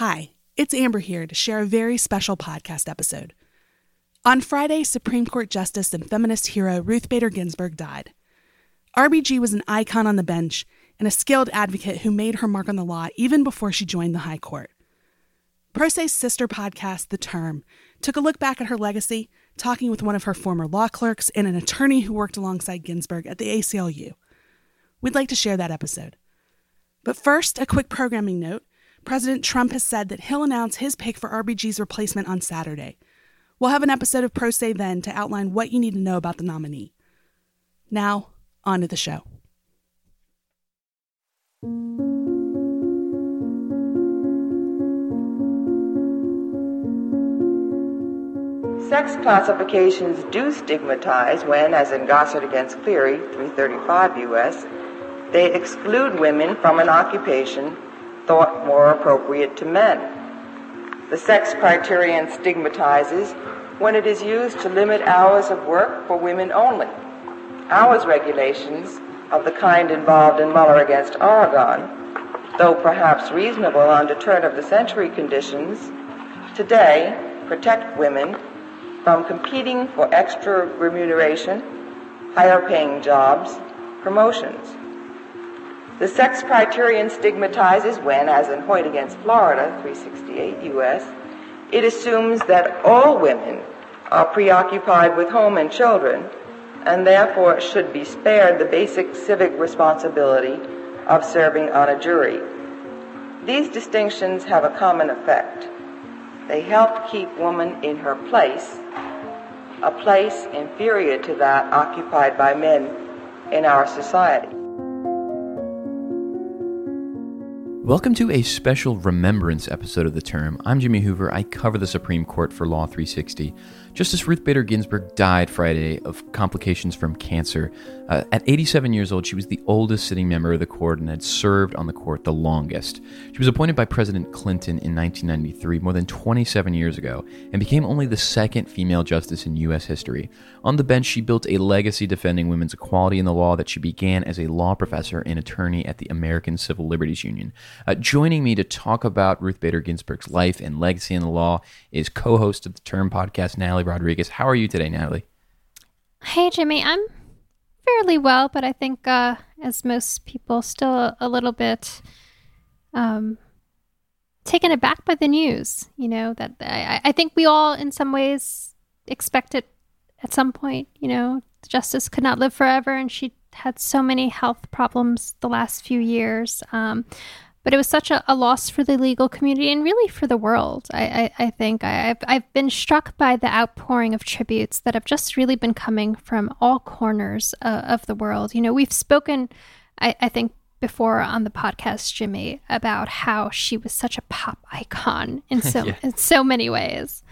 Hi, it's Amber here to share a very special podcast episode. On Friday, Supreme Court Justice and feminist hero Ruth Bader Ginsburg died. RBG was an icon on the bench and a skilled advocate who made her mark on the law even before she joined the High Court. Pro Se's sister podcast, The Term, took a look back at her legacy, talking with one of her former law clerks and an attorney who worked alongside Ginsburg at the ACLU. We'd like to share that episode. But first, a quick programming note. President Trump has said that he'll announce his pick for RBG's replacement on Saturday. We'll have an episode of Pro Se then to outline what you need to know about the nominee. Now, on to the show. Sex classifications do stigmatize when, as in Goesaert against Cleary, 335 U.S., they exclude women from an occupation thought more appropriate to men. The sex criterion stigmatizes when it is used to limit hours of work for women only. Hours regulations of the kind involved in Muller against Oregon, though perhaps reasonable under turn of the century conditions, today protect women from competing for extra remuneration, higher paying jobs, promotions. The sex criterion stigmatizes when, as in Hoyt against Florida, 368 U.S., it assumes that all women are preoccupied with home and children and therefore should be spared the basic civic responsibility of serving on a jury. These distinctions have a common effect. They help keep woman in her place, a place inferior to that occupied by men in our society. Welcome to a special remembrance episode of The Term. I'm Jimmy Hoover. I cover the Supreme Court for Law360. Justice Ruth Bader Ginsburg died Friday of complications from cancer. Uh, at 87 years old, she was the oldest sitting member of the court and had served on the court the longest. She was appointed by President Clinton in 1993, more than 27 years ago, and became only the second female justice in U.S. history. On the bench, she built a legacy defending women's equality in the law that she began as a law professor and attorney at the American Civil Liberties Union. Uh, joining me to talk about Ruth Bader Ginsburg's life and legacy in the law is co host of the Term podcast, Natalie Rodriguez. How are you today, Natalie? Hey, Jimmy. I'm fairly well, but I think, uh, as most people, still a, little bit um, taken aback by the news. You know, that I, I think we all, in some ways, expect it at some point. You know, Justice could not live forever, and she had so many health problems the last few years. Um, but it was such a, a, loss for the legal community and really for the world. I, I, I think I, have I've been struck by the outpouring of tributes that have just really been coming from all corners uh, of the world. You know, we've spoken, I, I think, before on the podcast, Jimmy, about how she was such a pop icon in so yeah. in so many ways,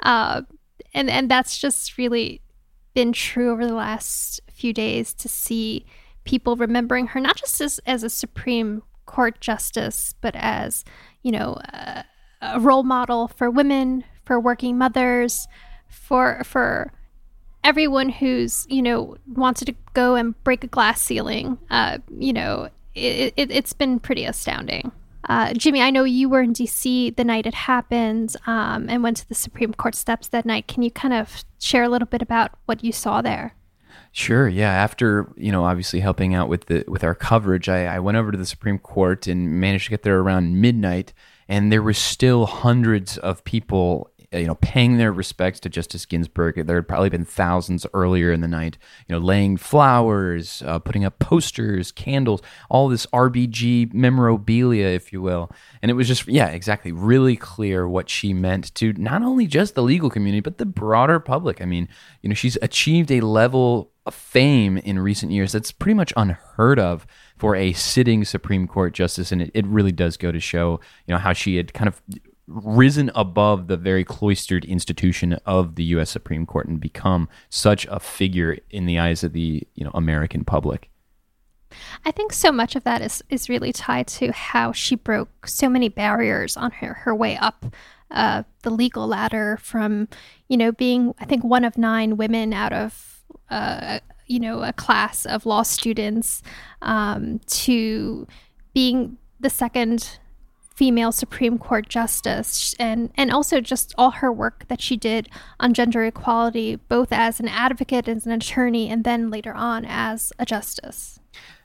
uh, and and that's just really been true over the last few days to see people remembering her not just as, as a supreme court justice, but as, you know, a, role model for women, for working mothers, for for everyone who's you know wanted to go and break a glass ceiling. Uh, you know, it, it, has been pretty astounding. Uh, Jimmy, I know you were in DC the night it happened um, and went to the Supreme Court steps that night. Can you kind of share a little bit about what you saw there? Sure. Yeah. After you know, obviously helping out with the with our coverage, I, I went over to the Supreme Court and managed to get there around midnight, and there were still hundreds of people you know, paying their respects to Justice Ginsburg. There had probably been thousands earlier in the night, you know, laying flowers, uh, putting up posters, candles, all this RBG memorabilia, if you will. And it was just, yeah, exactly, really clear what she meant to not only just the legal community, but the broader public. I mean, you know, she's achieved a level fame in recent years that's pretty much unheard of for a sitting Supreme Court justice. And it, it really does go to show, you know, how she had kind of risen above the very cloistered institution of the U.S. Supreme Court and become such a figure in the eyes of the you know American public. I think so much of that is is really tied to how she broke so many barriers on her her way up uh, the legal ladder from you know being I think one of nine women out of uh, you know a class of law students um, to being the second female Supreme Court justice, and and also just all her work that she did on gender equality, both as an advocate, as an attorney, and then later on as a justice.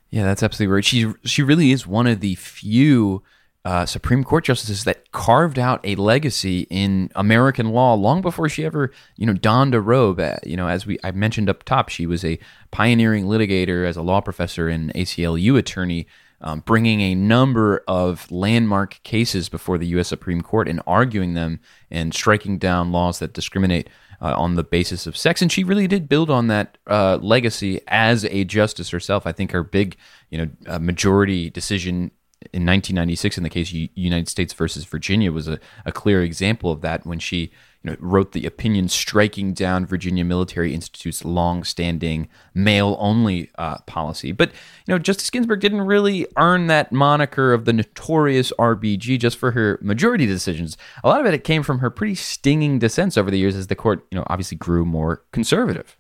Yeah, that's absolutely right. She she really is one of the few uh, Supreme Court justices that carved out a legacy in American law long before she ever, you know, donned a robe. Uh, you know, as we I mentioned up top, she was a pioneering litigator as a law professor and ACLU attorney, um, bringing a number of landmark cases before the U.S. Supreme Court and arguing them and striking down laws that discriminate uh, on the basis of sex. And she really did build on that uh, legacy as a justice herself. I think her big, you know, uh, majority decision in 1996 in the case United States versus Virginia was a, a clear example of that when she you know, wrote the opinion striking down Virginia Military Institute's long-standing male-only uh, policy. But you know, Justice Ginsburg didn't really earn that moniker of the notorious RBG just for her majority decisions. A lot of it, it came from her pretty stinging dissents over the years as the court, you know, obviously grew more conservative.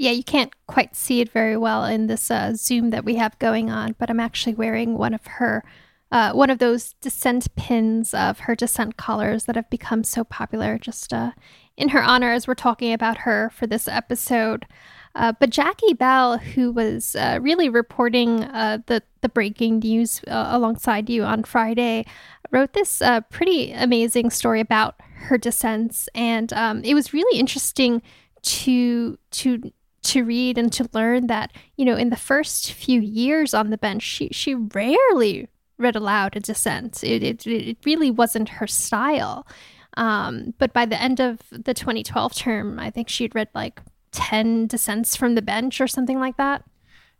Yeah, you can't quite see it very well in this uh, Zoom that we have going on, but I'm actually wearing one of her, uh, one of those dissent pins of her dissent collars that have become so popular just uh, in her honor as we're talking about her for this episode. Uh, but Jackie Bell, who was uh, really reporting uh, the the breaking news alongside you on Friday, wrote this pretty amazing story about her dissents, and um, it was really interesting to to to read and to learn that, you know, in the first few years on the bench, she, she rarely read aloud a dissent. It, it, it really wasn't her style. Um, but by the end of the 2012 term, I think she'd read like 10 dissents from the bench or something like that.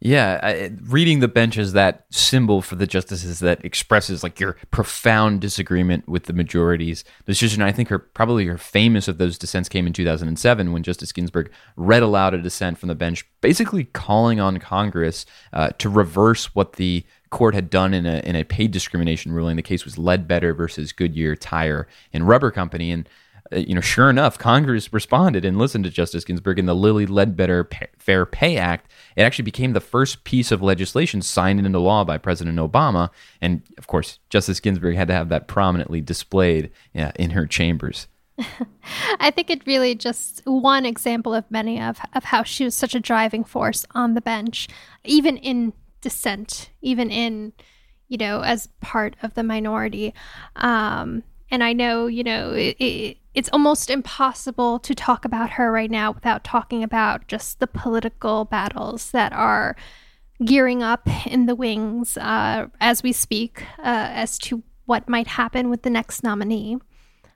Yeah, I, reading the bench is that symbol for the justices that expresses like your profound disagreement with the majority's decision. I think her probably her famous of those dissents came in 2007 when Justice Ginsburg read aloud a dissent from the bench, basically calling on Congress uh, to reverse what the court had done in a in a paid discrimination ruling. The case was Ledbetter versus Goodyear Tire and Rubber Company, and you know, sure enough, Congress responded and listened to Justice Ginsburg in the Lilly Ledbetter Fair Pay Act. It actually became the first piece of legislation signed into law by President Obama. And of course, Justice Ginsburg had to have that prominently displayed yeah, in her chambers. I think it really just one example of many of, of how she was such a driving force on the bench, even in dissent, even in, you know, as part of the minority. Um, and I know, you know, it, it, it's almost impossible to talk about her right now without talking about just the political battles that are gearing up in the wings uh, as we speak uh, as to what might happen with the next nominee.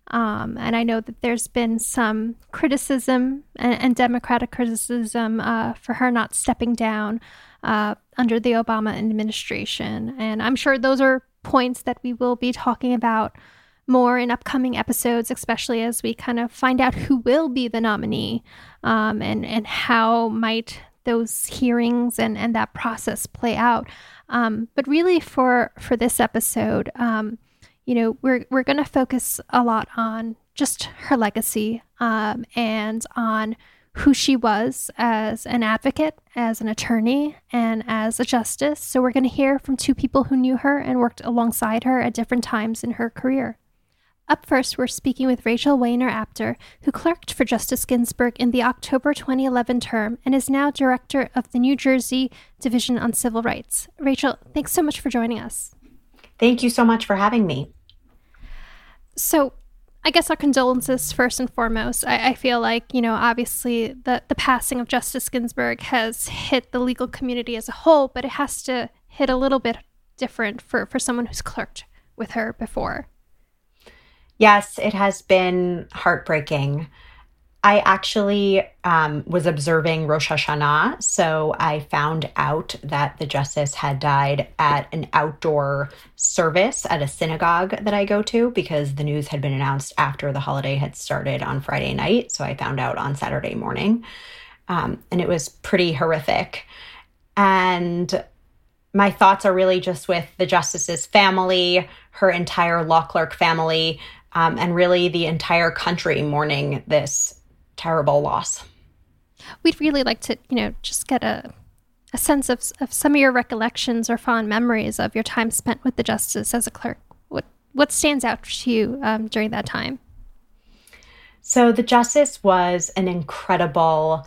Um, and I know that there's been some criticism and, and Democratic criticism uh, for her not stepping down uh, under the Obama administration. And I'm sure those are points that we will be talking about more in upcoming episodes, especially as we kind of find out who will be the nominee um, and, and how might those hearings and, and that process play out. Um, but really, for, for this episode, um, you know, we're, we're going to focus a lot on just her legacy um, and on who she was as an advocate, as an attorney, and as a justice. So, we're going to hear from two people who knew her and worked alongside her at different times in her career. Up first, we're speaking with Rachel Wainer Apter, who clerked for Justice Ginsburg in the October 2011 term and is now director of the New Jersey Division on Civil Rights. Rachel, thanks so much for joining us. Thank you so much for having me. So, I guess our condolences first and foremost. I, I, feel like, you know, obviously the, the passing of Justice Ginsburg has hit the legal community as a whole, but it has to hit a little bit different for, for someone who's clerked with her before. Yes, it has been heartbreaking. I actually um, was observing Rosh Hashanah, so I found out that the justice had died at an outdoor service at a synagogue that I go to because the news had been announced after the holiday had started on Friday night. So I found out on Saturday morning, um, and it was pretty horrific. And my thoughts are really just with the justice's family, her entire law clerk family, um, and really the entire country mourning this terrible loss. We'd really like to, you know, just get a, a sense of, of some of your recollections or fond memories of your time spent with the justice as a clerk. What what stands out to you um, during that time? So the justice was an incredible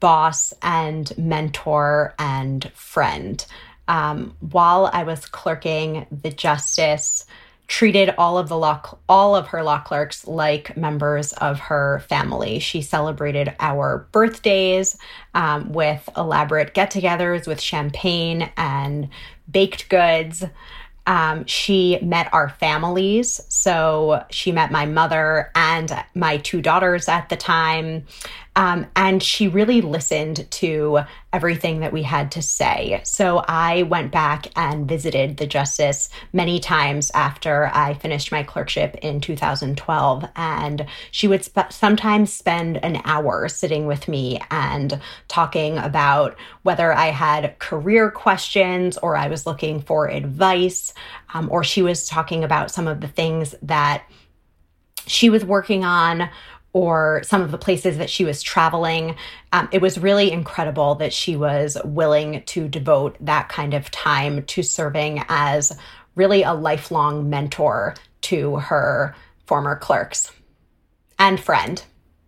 boss and mentor and friend. Um, while I was clerking, the justice treated all of the law all of her law clerks like members of her family. She celebrated our birthdays um, with elaborate get-togethers with champagne and baked goods. Um, she met our families. So she met my mother and my two daughters at the time. Um, and she really listened to everything that we had to say. So I went back and visited the justice many times after I finished my clerkship in 2012. And she would sp- sometimes spend an hour sitting with me and talking about whether I had career questions or I was looking for advice, um, or she was talking about some of the things that she was working on or some of the places that she was traveling. Um, it was really incredible that she was willing to devote that kind of time to serving as really a lifelong mentor to her former clerks and friend.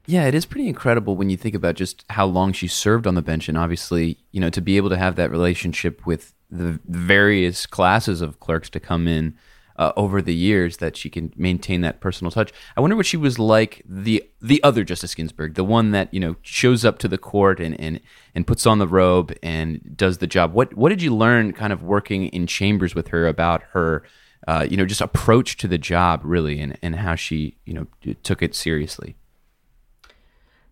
Yeah, it is pretty incredible when you think about just how long she served on the bench, and obviously, you know, to be able to have that relationship with the various classes of clerks to come in uh, over the years that she can maintain that personal touch. I wonder what she was like the the other Justice Ginsburg, the one that you know shows up to the court and and and puts on the robe and does the job. What what did you learn, kind of working in chambers with her about her? Uh, you know, just approach to the job, really, and, and how she, you know, took it seriously.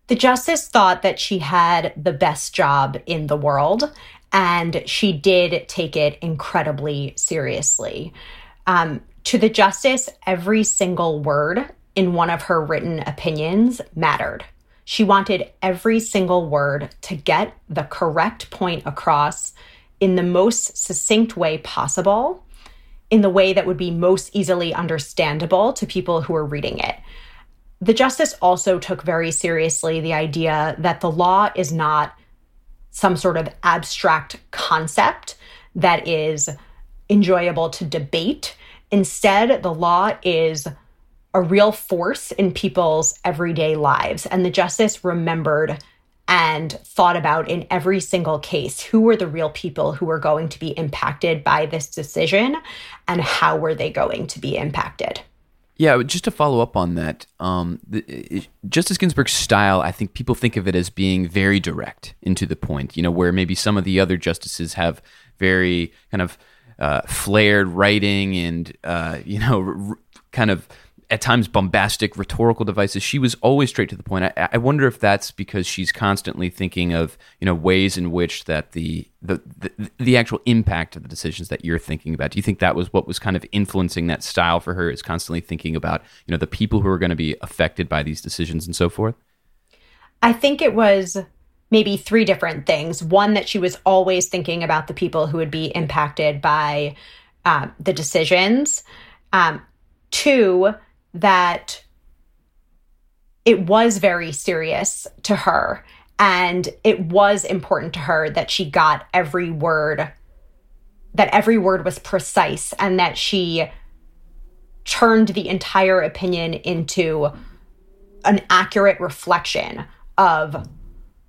The justice thought that she had the best job in the world, and she did take it incredibly seriously. Um, to the justice, every single word in one of her written opinions mattered. She wanted every single word to get the correct point across in the most succinct way possible, in the way that would be most easily understandable to people who are reading it. The justice also took very seriously the idea that the law is not some sort of abstract concept that is enjoyable to debate. Instead, the law is a real force in people's everyday lives. And the justice remembered and thought about in every single case who were the real people who were going to be impacted by this decision and how were they going to be impacted. Yeah, just to follow up on that, um, the, Justice Ginsburg's style, I think people think of it as being very direct into the point, you know, where maybe some of the other justices have very kind of uh, flared writing and uh, you know r- kind of at times bombastic rhetorical devices. She was always straight to the point. I, I, wonder if that's because she's constantly thinking of you know ways in which that the, the the the actual impact of the decisions that you're thinking about. Do you think that was what was kind of influencing that style for her? Is constantly thinking about you know the people who are going to be affected by these decisions and so forth. I think it was maybe three different things. One, that she was always thinking about the people who would be impacted by uh, the decisions. Um, two, that it was very serious to her. And it was important to her that she got every word, that every word was precise, and that she turned the entire opinion into an accurate reflection of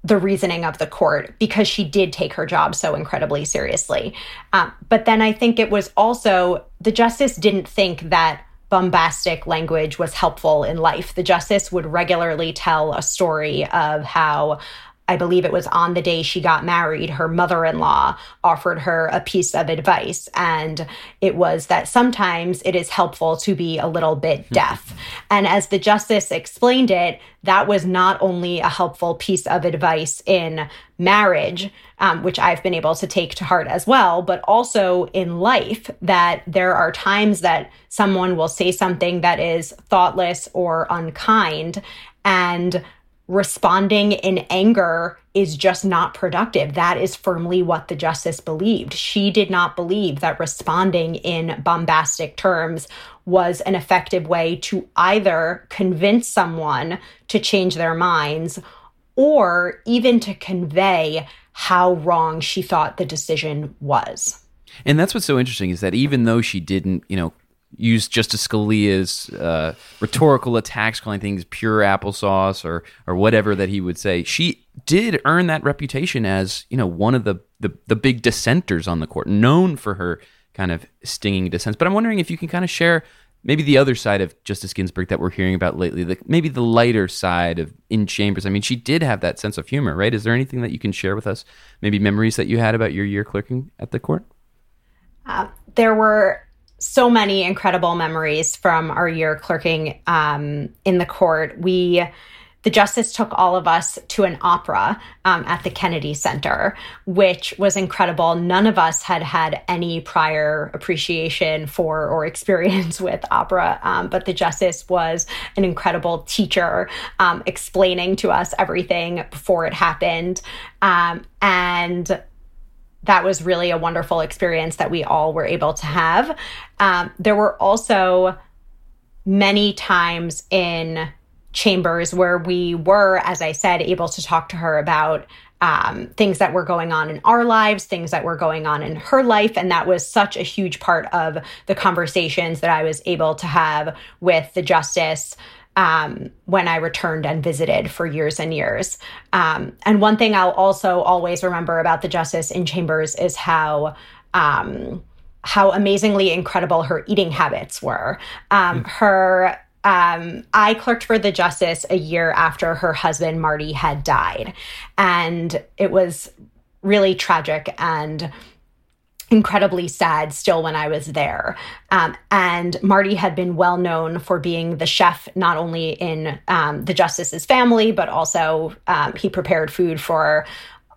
the reasoning of the court because she did take her job so incredibly seriously. Um, but then I think it was also the justice didn't think that bombastic language was helpful in life. The justice would regularly tell a story of how I believe it was on the day she got married, her mother in law offered her a piece of advice. And it was that sometimes it is helpful to be a little bit hmm. deaf. and as the justice explained it, that was not only a helpful piece of advice in marriage, um, which I've been able to take to heart as well, but also in life, that there are times that someone will say something that is thoughtless or unkind. And responding in anger is just not productive. That is firmly what the justice believed. She did not believe that responding in bombastic terms was an effective way to either convince someone to change their minds or even to convey how wrong she thought the decision was. And that's what's so interesting is that even though she didn't, you know, use Justice Scalia's uh, rhetorical attacks, calling things pure applesauce or or whatever that he would say. She did earn that reputation as you know one of the the, the big dissenters on the court, known for her kind of stinging dissents. But I'm wondering if you can kind of share maybe the other side of Justice Ginsburg that we're hearing about lately, the, maybe the lighter side of in chambers. I mean, she did have that sense of humor, right? Is there anything that you can share with us? Maybe memories that you had about your year clerking at the court? Uh, there were so many incredible memories from our year clerking um, in the court. We the justice took all of us to an opera um, at the Kennedy Center, which was incredible. None of us had had any prior appreciation for or experience with opera, um, but the justice was an incredible teacher, um, explaining to us everything before it happened. Um, and that was really a wonderful experience that we all were able to have. Um, there were also many times in chambers where we were, as I said, able to talk to her about um, things that were going on in our lives, things that were going on in her life. And that was such a huge part of the conversations that I was able to have with the justice. Um, when I returned and visited for years and years. Um, and one thing I'll also always remember about the justice in chambers is how um, how amazingly incredible her eating habits were. Um, her um, I clerked for the justice a year after her husband, Marty, had died. And it was really tragic and incredibly sad still when I was there. Um, and Marty had been well known for being the chef, not only in um, the justice's family, but also um, he prepared food for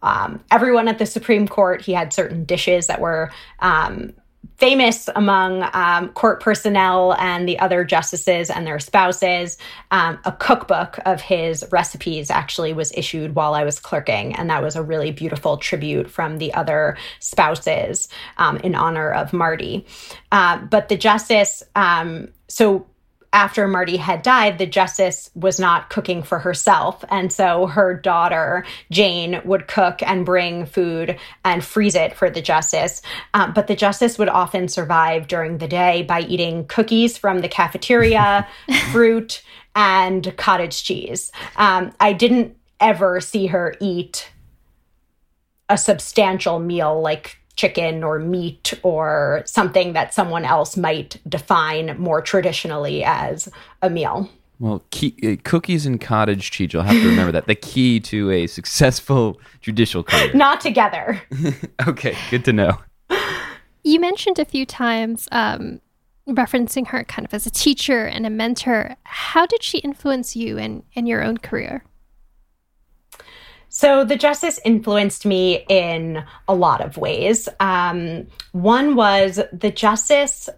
um, everyone at the Supreme Court. He had certain dishes that were um, famous among um, court personnel and the other justices and their spouses. Um, a cookbook of his recipes actually was issued while I was clerking, and that was a really beautiful tribute from the other spouses um, in honor of Marty. Uh, but the justice, um, so after Marty had died, the justice was not cooking for herself. And so her daughter, Jane, would cook and bring food and freeze it for the justice. Um, but the justice would often survive during the day by eating cookies from the cafeteria, fruit, and cottage cheese. Um, I didn't ever see her eat a substantial meal like chicken or meat or something that someone else might define more traditionally as a meal. Well, key, uh, cookies and cottage cheese, you'll have to remember that. The key to a successful judicial career. Not together. okay, good to know. You mentioned a few times um, referencing her kind of as a teacher and a mentor. How did she influence you in, in your own career? So the justice influenced me in a lot of ways. Um, one was the justice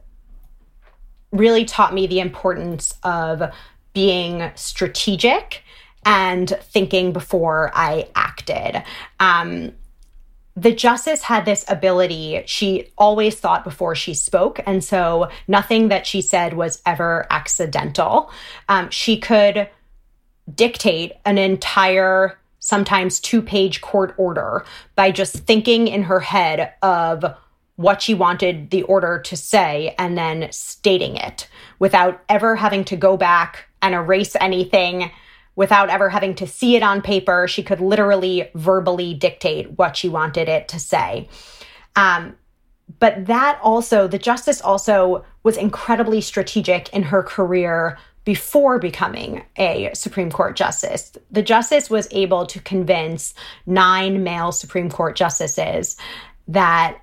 really taught me the importance of being strategic and thinking before I acted. Um, the justice had this ability. She always thought before she spoke. And so nothing that she said was ever accidental. Um, she could dictate an entire sometimes two page court order by just thinking in her head of what she wanted the order to say and then stating it without ever having to go back and erase anything, without ever having to see it on paper. She could literally verbally dictate what she wanted it to say. Um, but that also, the justice also was incredibly strategic in her career before becoming a Supreme Court justice. The justice was able to convince nine male Supreme Court justices that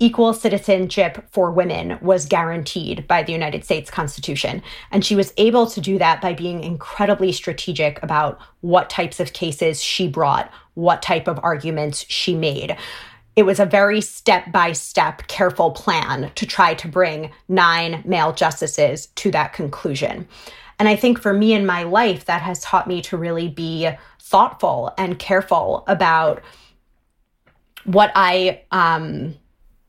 equal citizenship for women was guaranteed by the United States Constitution. And she was able to do that by being incredibly strategic about what types of cases she brought, what type of arguments she made it was a very step by step, careful plan to try to bring nine male justices to that conclusion. And I think for me in my life, that has taught me to really be thoughtful and careful about what I um,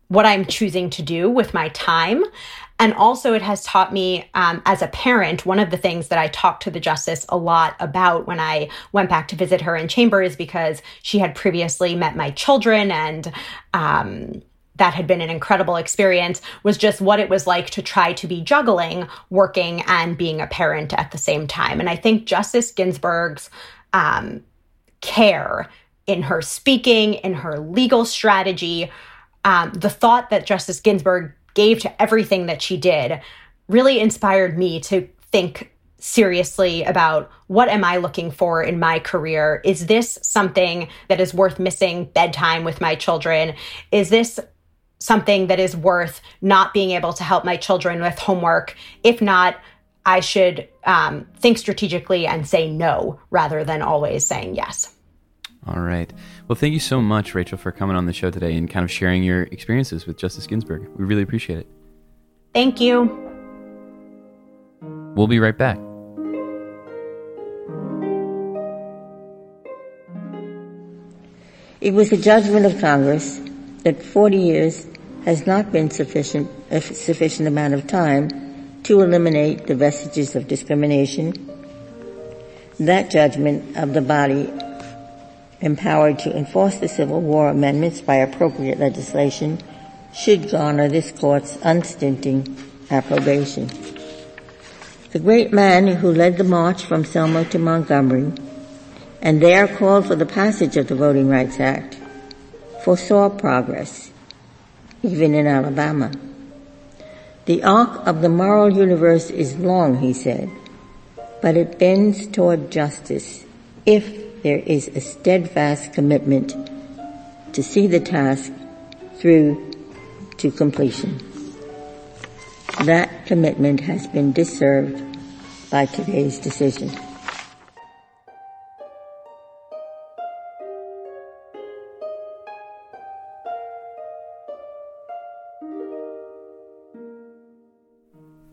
what I'm choosing to do with my time and also, it has taught me um, as a parent, one of the things that I talked to the justice a lot about when I went back to visit her in chambers because she had previously met my children and um, that had been an incredible experience was just what it was like to try to be juggling working and being a parent at the same time. And I think Justice Ginsburg's um, care in her speaking, in her legal strategy, um, the thought that Justice Ginsburg gave to everything that she did really inspired me to think seriously about what am I looking for in my career? Is this something that is worth missing bedtime with my children? Is this something that is worth not being able to help my children with homework? If not, I should um, think strategically and say no rather than always saying yes. All right. Well, thank you so much, Rachel, for coming on the show today and kind of sharing your experiences with Justice Ginsburg. We really appreciate it. Thank you. We'll be right back. It was a judgment of Congress that 40 years has not been sufficient a sufficient amount of time to eliminate the vestiges of discrimination. That judgment of the body empowered to enforce the Civil War amendments by appropriate legislation should garner this court's unstinting approbation. The great man who led the march from Selma to Montgomery and there called for the passage of the Voting Rights Act foresaw progress, even in Alabama. The arc of the moral universe is long, he said, but it bends toward justice if there is a steadfast commitment to see the task through to completion. That commitment has been disserved by today's decision.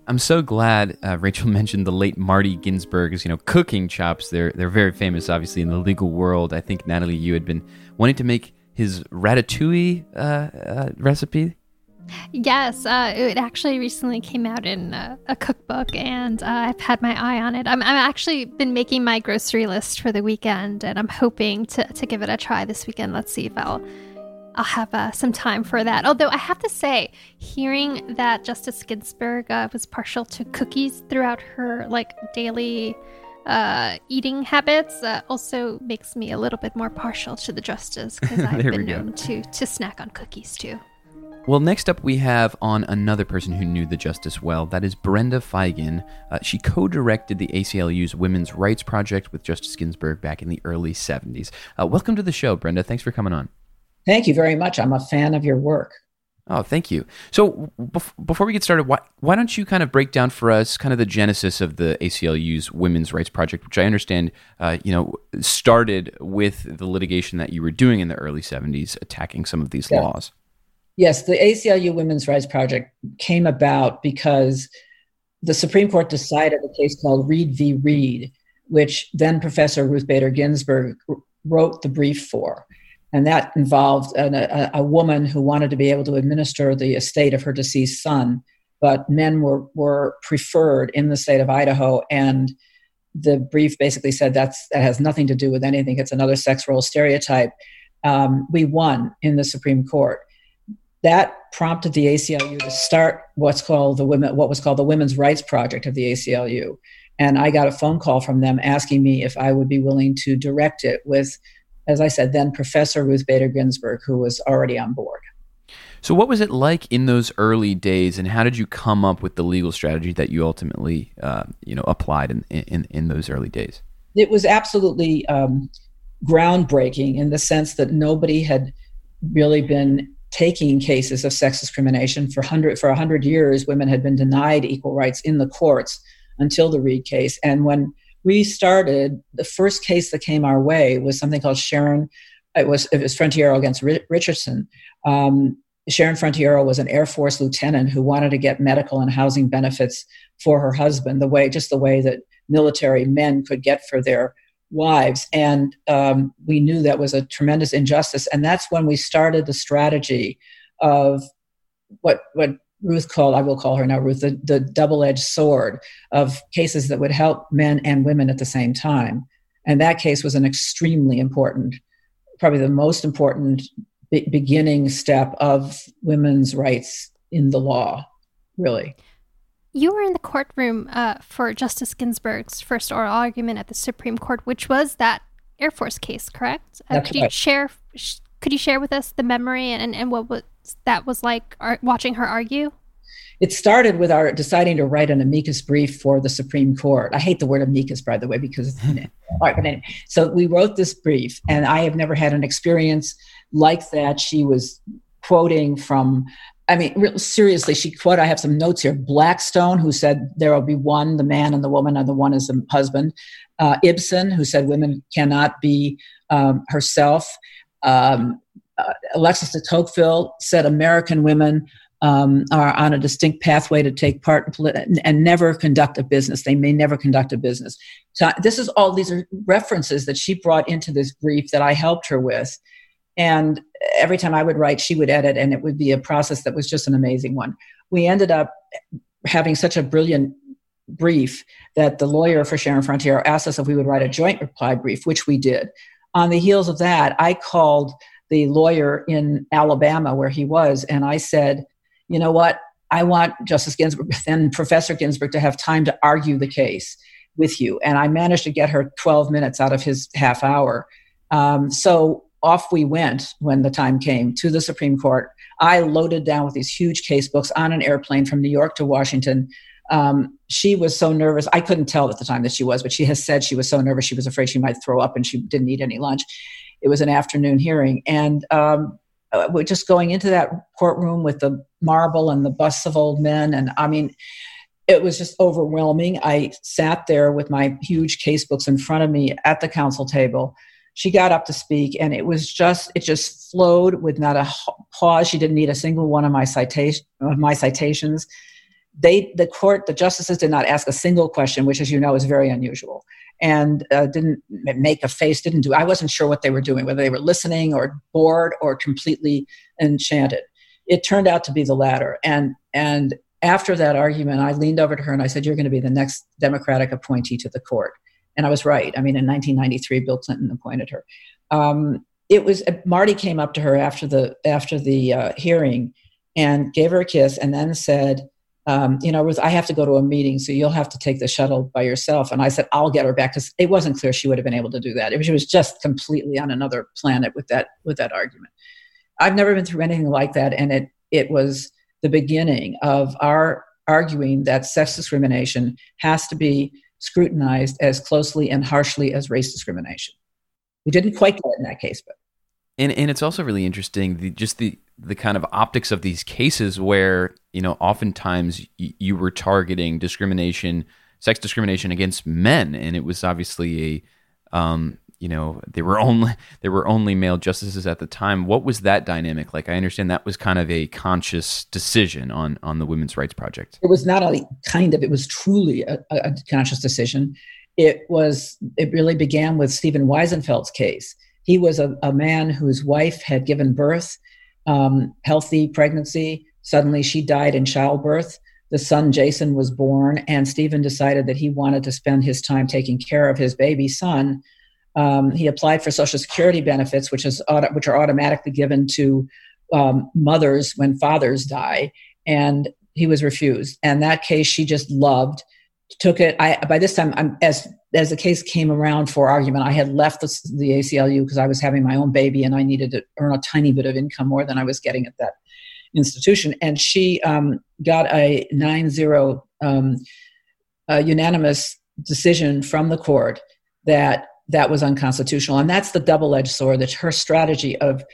I'm so glad uh, Rachel mentioned the late Marty Ginsburg's, you know, cooking chops. They're they're very famous, obviously, in the legal world. I think Natalie, you had been wanting to make his ratatouille uh, uh, recipe. Yes, uh, it actually recently came out in uh, a cookbook, and uh, I've had my eye on it. I'm, I'm actually been making my grocery list for the weekend, and I'm hoping to, to give it a try this weekend. Let's see if I'll I'll have uh, some time for that. Although I have to say, hearing that Justice Ginsburg uh, was partial to cookies throughout her like daily uh, eating habits uh, also makes me a little bit more partial to the justice because I've been known to to snack on cookies too. Well, next up, we have on another person who knew the justice well. That is Brenda Feigen. Uh, she co directed the ACLU's Women's Rights Project with Justice Ginsburg back in the early 70s. Uh, welcome to the show, Brenda. Thanks for coming on. Thank you very much. I'm a fan of your work. Oh, thank you. So, bef- before we get started, why, why don't you kind of break down for us kind of the genesis of the ACLU's Women's Rights Project, which I understand, uh, you know, started with the litigation that you were doing in the early '70s, attacking some of these yeah. laws. Yes, the ACLU Women's Rights Project came about because the Supreme Court decided a case called Reed v. Reed, which then Professor Ruth Bader Ginsburg wrote the brief for and that involved an, a, a, woman who wanted to be able to administer the estate of her deceased son, but men were were preferred in the state of Idaho, and the brief basically said that's that has nothing to do with anything. It's another sex role stereotype. Um, we won in the Supreme Court. That prompted the ACLU to start what's called the women, what was called the Women's Rights Project of the ACLU, and I got a phone call from them asking me if I would be willing to direct it with as I said, then Professor Ruth Bader Ginsburg, who was already on board. So, what was it like in those early days, and how did you come up with the legal strategy that you ultimately, uh, you know, applied in, in in those early days? It was absolutely um, groundbreaking in the sense that nobody had really been taking cases of sex discrimination for hundred for hundred years. Women had been denied equal rights in the courts until the Reed case, and when we started the first case that came our way was something called Sharon. It was it was Frontiero against Richardson. Um, Sharon Frontiero was an Air Force lieutenant who wanted to get medical and housing benefits for her husband, the way just the way that military men could get for their wives. And um, we knew that was a tremendous injustice. And that's when we started the strategy of what what Ruth called, I will call her now Ruth, the, the double edged sword of cases that would help men and women at the same time. And that case was an extremely important, probably the most important be- beginning step of women's rights in the law, really. You were in the courtroom uh, for Justice Ginsburg's first oral argument at the Supreme Court, which was that Air Force case, correct? Uh, could you right. share? Sh- could you share with us the memory and, and what was that was like ar- watching her argue? It started with our deciding to write an amicus brief for the Supreme Court. I hate the word amicus, by the way, because all right, but anyway, so we wrote this brief, and I have never had an experience like that. She was quoting from, I mean, seriously, she quote. I have some notes here. Blackstone, who said there will be one, the man and the woman, and the one is the husband. Uh, Ibsen, who said women cannot be um, herself. Um, uh, Alexis de Tocqueville said American women um, are on a distinct pathway to take part in polit- and, and never conduct a business. They may never conduct a business. So this is all these are references that she brought into this brief that I helped her with. And every time I would write, she would edit, and it would be a process that was just an amazing one. We ended up having such a brilliant brief that the lawyer for Sharon Frontier asked us if we would write a joint reply brief, which we did. On the heels of that, I called the lawyer in Alabama where he was, and I said, you know what? I want Justice Ginsburg and Professor Ginsburg to have time to argue the case with you. And I managed to get her 12 minutes out of his half hour. Um, so off we went when the time came to the Supreme Court. I loaded down with these huge case books on an airplane from New York to Washington. Um, she was so nervous. I couldn't tell at the time that she was, but she has said she was so nervous she was afraid she might throw up and she didn't eat any lunch. It was an afternoon hearing. And um, uh, just going into that courtroom with the marble and the busts of old men. And I mean, it was just overwhelming. I sat there with my huge case books in front of me at the council table. She got up to speak, and it was just it just flowed with not a pause. She didn't need a single one of my citation of my citations. They the court the justices did not ask a single question, which, as you know, is very unusual, and uh, didn't make a face. Didn't do. I wasn't sure what they were doing, whether they were listening or bored or completely enchanted. It turned out to be the latter, and and after that argument, I leaned over to her and I said, You're going to be the next Democratic appointee to the court. And I was right. I mean, in 1993, Bill Clinton appointed her. Um, it was Marty came up to her after the after the uh, hearing and gave her a kiss, and then said, um, "You know, Ruth, I have to go to a meeting, so you'll have to take the shuttle by yourself." And I said, "I'll get her back," because it wasn't clear she would have been able to do that. She was just completely on another planet with that with that argument. I've never been through anything like that, and it it was the beginning of our arguing that sex discrimination has to be scrutinized as closely and harshly as race discrimination. We didn't quite get it in that case, but and and it's also really interesting the just the the kind of optics of these cases where you know oftentimes y- you were targeting discrimination, sex discrimination against men, and it was obviously a um, you know they were only there were only male justices at the time. What was that dynamic like? I understand that was kind of a conscious decision on on the women's rights project. It was not only kind of it was truly a, a conscious decision. It was it really began with stephen Wiesenfeld's case he was a, a man whose wife had given birth um, healthy pregnancy. Suddenly she died in childbirth. The son jason was born and stephen decided that he wanted to spend his time taking care of his baby son. Um, he applied for Social Security benefits, which is which are automatically given to um, mothers when fathers die, and he was refused. And that case, she just loved, took it. I by this time, I'm, as as the case came around for argument, I had left the, the ACLU because I was having my own baby and I needed to earn a tiny bit of income more than I was getting at that institution. And she um, got a 9-0 um, unanimous decision from the court that that was unconstitutional. And that's the double edged sword that her strategy of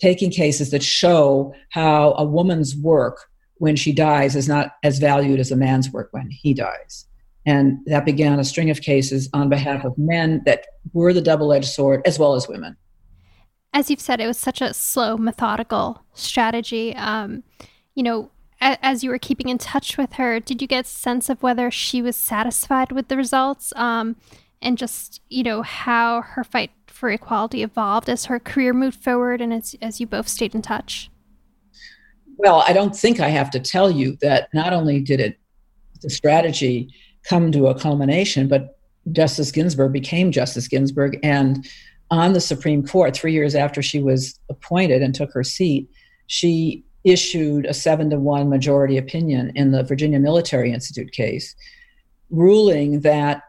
taking cases that show how a woman's work when she dies is not as valued as a man's work when he dies. And that began a string of cases on behalf of men that were the double edged sword as well as women. As you've said, it was such a slow, methodical strategy. Um, you know, as you were keeping in touch with her, did you get a sense of whether she was satisfied with the results? Um, and just you know how her fight for equality evolved as her career moved forward and as, as you both stayed in touch well i don't think i have to tell you that not only did it the strategy come to a culmination but justice ginsburg became justice ginsburg and on the Supreme Court, three years after she was appointed and took her seat, she issued a seven to one majority opinion in the Virginia Military Institute case, ruling that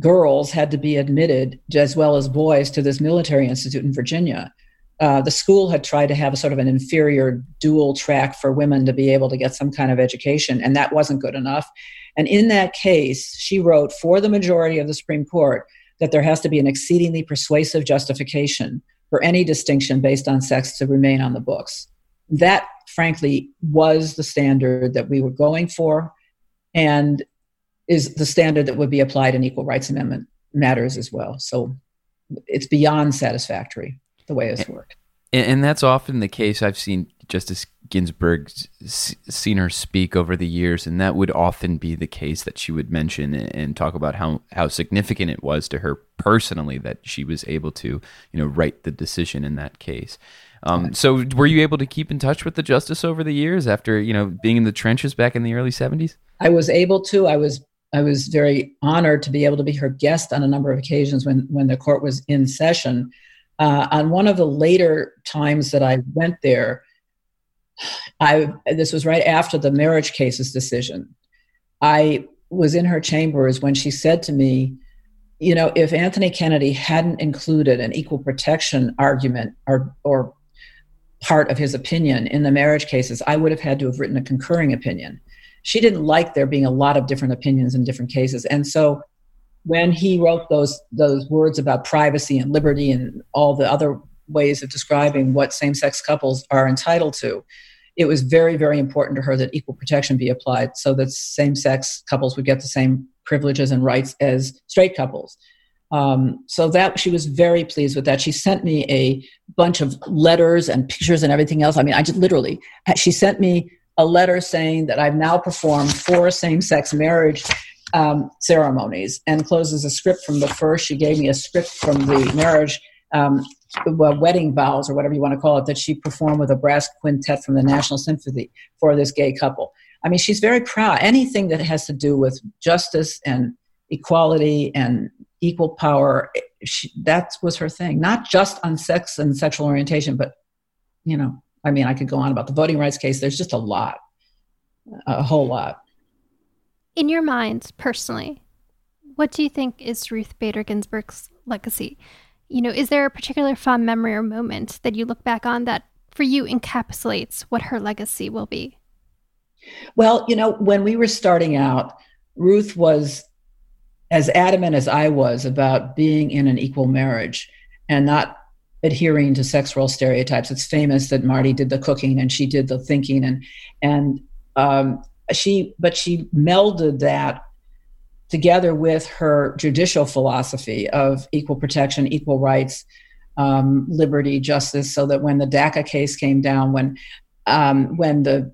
girls had to be admitted as well as boys to this military institute in Virginia. Uh, the school had tried to have a sort of an inferior dual track for women to be able to get some kind of education, and that wasn't good enough. And in that case, she wrote for the majority of the Supreme Court that there has to be an exceedingly persuasive justification for any distinction based on sex to remain on the books. That, frankly, was the standard that we were going for and is the standard that would be applied in equal rights amendment matters as well. So it's beyond satisfactory the way it's worked. And, that's often the case. I've seen Justice Ginsburg seen her speak over the years, and that would often be the case that she would mention and talk about how how significant it was to her personally that she was able to you know write the decision in that case. Um, so, were you able to keep in touch with the justice over the years after you know being in the trenches back in the early seventies? I was able to. I was I was very honored to be able to be her guest on a number of occasions when when the court was in session. Uh, on one of the later times that I went there, I this was right after the marriage cases decision. I was in her chambers when she said to me, you know, if Anthony Kennedy hadn't included an equal protection argument or or part of his opinion in the marriage cases, I would have had to have written a concurring opinion. She didn't like there being a lot of different opinions in different cases. And so when he wrote those those words about privacy and liberty and all the other ways of describing what same-sex couples are entitled to, it was very, very important to her that equal protection be applied so that same-sex couples would get the same privileges and rights as straight couples. Um, so that she was very pleased with that. She sent me a bunch of letters and pictures and everything else. I mean, I just literally she sent me a letter saying that I've now performed four same-sex marriage um, ceremonies and closes a script from the first. She gave me a script from the marriage um, wedding vows or whatever you want to call it that she performed with a brass quintet from the National Symphony for this gay couple. I mean, she's very proud. Anything that has to do with justice and equality and equal power, she, that was her thing. Not just on sex and sexual orientation, but you know, I mean, I could go on about the voting rights case. There's just a lot, a whole lot. In your mind, personally, what do you think is Ruth Bader Ginsburg's legacy? You know, is there a particular fond memory or moment that you look back on that for you encapsulates what her legacy will be? Well, you know, when we were starting out, Ruth was as adamant as I was about being in an equal marriage and not adhering to sex role stereotypes. It's famous that Marty did the cooking and she did the thinking and and um, she but she melded that together with her judicial philosophy of equal protection, equal rights, um, liberty, justice, so that when the DACA case came down, when um, when the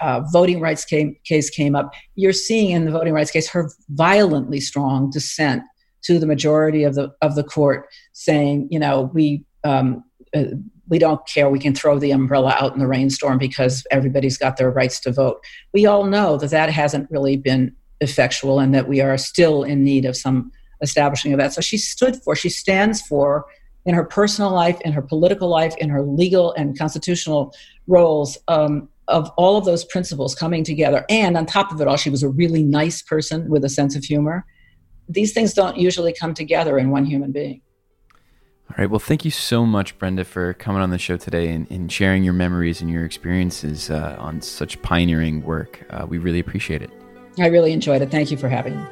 uh, voting rights came, case came up, you're seeing in the voting rights case her violently strong dissent to the majority of the of the court, saying, you know, we um, uh, we don't care. We can throw the umbrella out in the rainstorm because everybody's got their rights to vote. We all know that that hasn't really been effectual and that we are still in need of some establishing of that. So she stood for, she stands for in her personal life, in her political life, in her legal and constitutional roles, um, of all of those principles coming together. And on top of it all, she was a really nice person with a sense of humor. These things don't usually come together in one human being. All right. Well, thank you so much, Brenda, for coming on the show today and, and sharing your memories and your experiences uh, on such pioneering work. Uh, we really appreciate it. I really enjoyed it. Thank you for having me.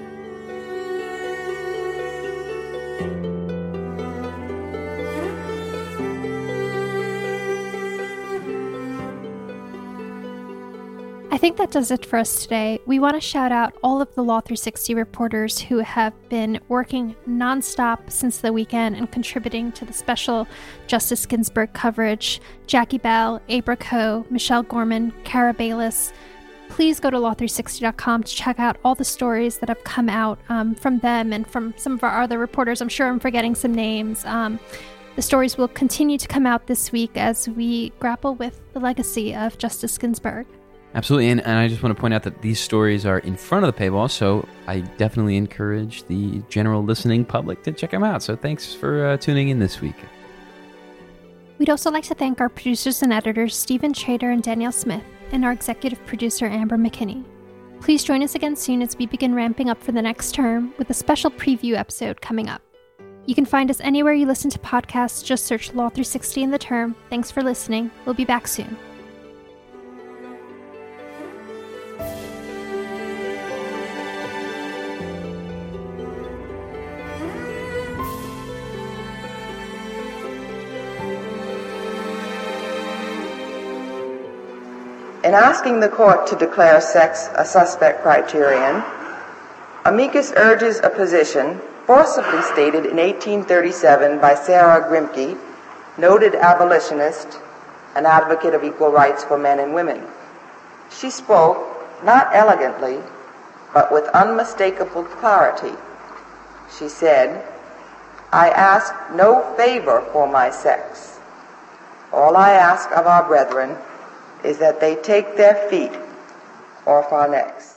I think that does it for us today. We want to shout out all of the Law 360 reporters who have been working nonstop since the weekend and contributing to the special Justice Ginsburg coverage. Jackie Bell, Abra Coe, Michelle Gorman, Cara Bayles, please go to law360.com to check out all the stories that have come out um, from them and from some of our other reporters. I'm sure I'm forgetting some names. Um, the stories will continue to come out this week as we grapple with the legacy of Justice Ginsburg. Absolutely, and, and I just want to point out that these stories are in front of the paywall, so I definitely encourage the general listening public to check them out. So thanks for uh, tuning in this week. We'd also like to thank our producers and editors, Stephen Trader and Danielle Smith, and our executive producer, Amber McKinney. Please join us again soon as we begin ramping up for the next term with a special preview episode coming up. You can find us anywhere you listen to podcasts, just search Law 360 in the term. Thanks for listening. We'll be back soon. In asking the court to declare sex a suspect criterion, amicus urges a position forcibly stated in 1837 by Sarah Grimke, noted abolitionist and advocate of equal rights for men and women. She spoke not elegantly, but with unmistakable clarity. She said, I ask no favor for my sex. All I ask of our brethren is that they take their feet off our necks.